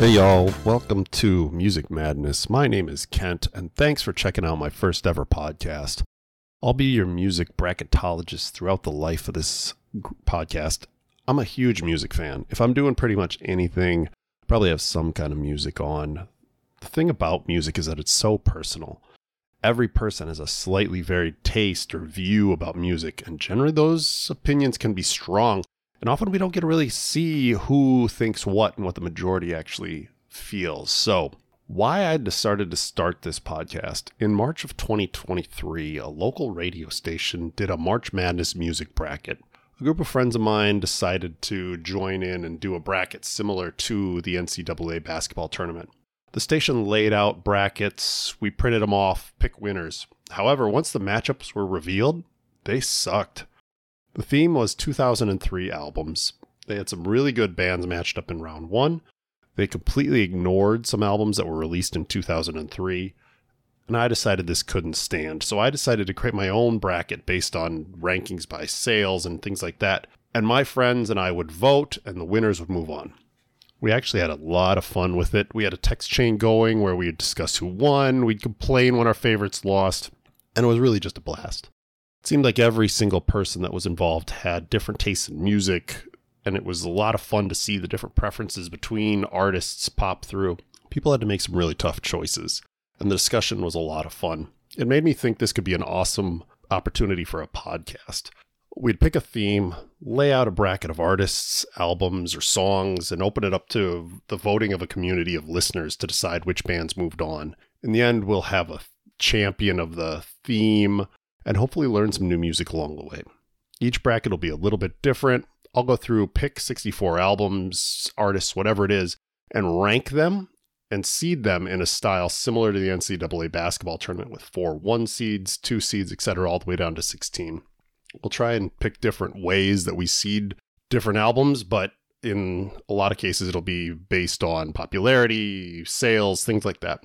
Hey, y'all. Welcome to Music Madness. My name is Kent, and thanks for checking out my first ever podcast. I'll be your music bracketologist throughout the life of this podcast. I'm a huge music fan. If I'm doing pretty much anything, I probably have some kind of music on. The thing about music is that it's so personal. Every person has a slightly varied taste or view about music, and generally those opinions can be strong. And often we don't get to really see who thinks what and what the majority actually feels. So, why I decided to start this podcast in March of 2023, a local radio station did a March Madness music bracket. A group of friends of mine decided to join in and do a bracket similar to the NCAA basketball tournament. The station laid out brackets, we printed them off, pick winners. However, once the matchups were revealed, they sucked. The theme was 2003 albums. They had some really good bands matched up in round one. They completely ignored some albums that were released in 2003. And I decided this couldn't stand. So I decided to create my own bracket based on rankings by sales and things like that. And my friends and I would vote, and the winners would move on. We actually had a lot of fun with it. We had a text chain going where we'd discuss who won, we'd complain when our favorites lost, and it was really just a blast. It seemed like every single person that was involved had different tastes in music, and it was a lot of fun to see the different preferences between artists pop through. People had to make some really tough choices, and the discussion was a lot of fun. It made me think this could be an awesome opportunity for a podcast. We'd pick a theme, lay out a bracket of artists, albums, or songs, and open it up to the voting of a community of listeners to decide which bands moved on. In the end, we'll have a champion of the theme and hopefully learn some new music along the way. Each bracket will be a little bit different. I'll go through, pick 64 albums, artists, whatever it is, and rank them and seed them in a style similar to the NCAA basketball tournament with four one seeds, two seeds, etc., all the way down to 16. We'll try and pick different ways that we seed different albums, but in a lot of cases, it'll be based on popularity, sales, things like that.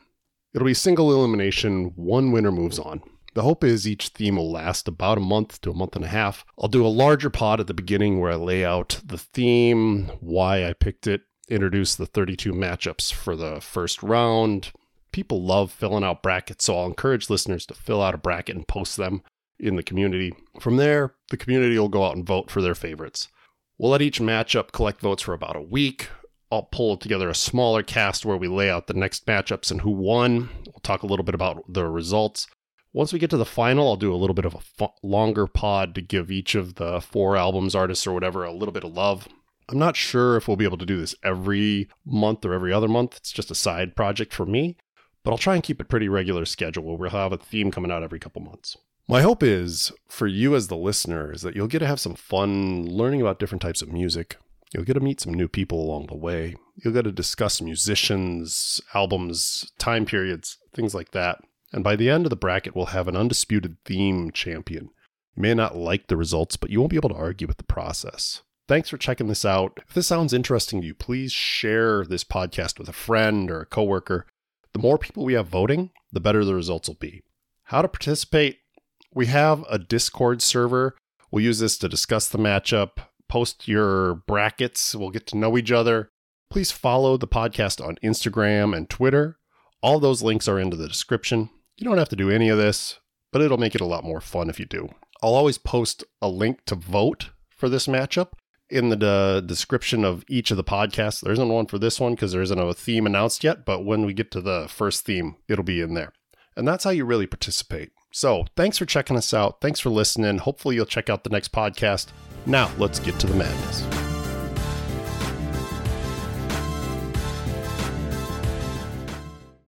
It'll be single elimination, one winner moves on. The hope is each theme will last about a month to a month and a half. I'll do a larger pod at the beginning where I lay out the theme, why I picked it, introduce the 32 matchups for the first round. People love filling out brackets, so I'll encourage listeners to fill out a bracket and post them in the community. From there, the community will go out and vote for their favorites. We'll let each matchup collect votes for about a week. I'll pull together a smaller cast where we lay out the next matchups and who won. We'll talk a little bit about the results. Once we get to the final, I'll do a little bit of a longer pod to give each of the four albums, artists, or whatever a little bit of love. I'm not sure if we'll be able to do this every month or every other month. It's just a side project for me, but I'll try and keep it pretty regular schedule where we'll have a theme coming out every couple months. My hope is for you as the listener is that you'll get to have some fun learning about different types of music. You'll get to meet some new people along the way. You'll get to discuss musicians, albums, time periods, things like that. And by the end of the bracket, we'll have an undisputed theme champion. You may not like the results, but you won't be able to argue with the process. Thanks for checking this out. If this sounds interesting to you, please share this podcast with a friend or a coworker. The more people we have voting, the better the results will be. How to participate? We have a Discord server. We'll use this to discuss the matchup, post your brackets. We'll get to know each other. Please follow the podcast on Instagram and Twitter. All those links are into the description. You don't have to do any of this, but it'll make it a lot more fun if you do. I'll always post a link to vote for this matchup in the uh, description of each of the podcasts. There isn't one for this one because there isn't a theme announced yet, but when we get to the first theme, it'll be in there. And that's how you really participate. So thanks for checking us out. Thanks for listening. Hopefully, you'll check out the next podcast. Now, let's get to the madness.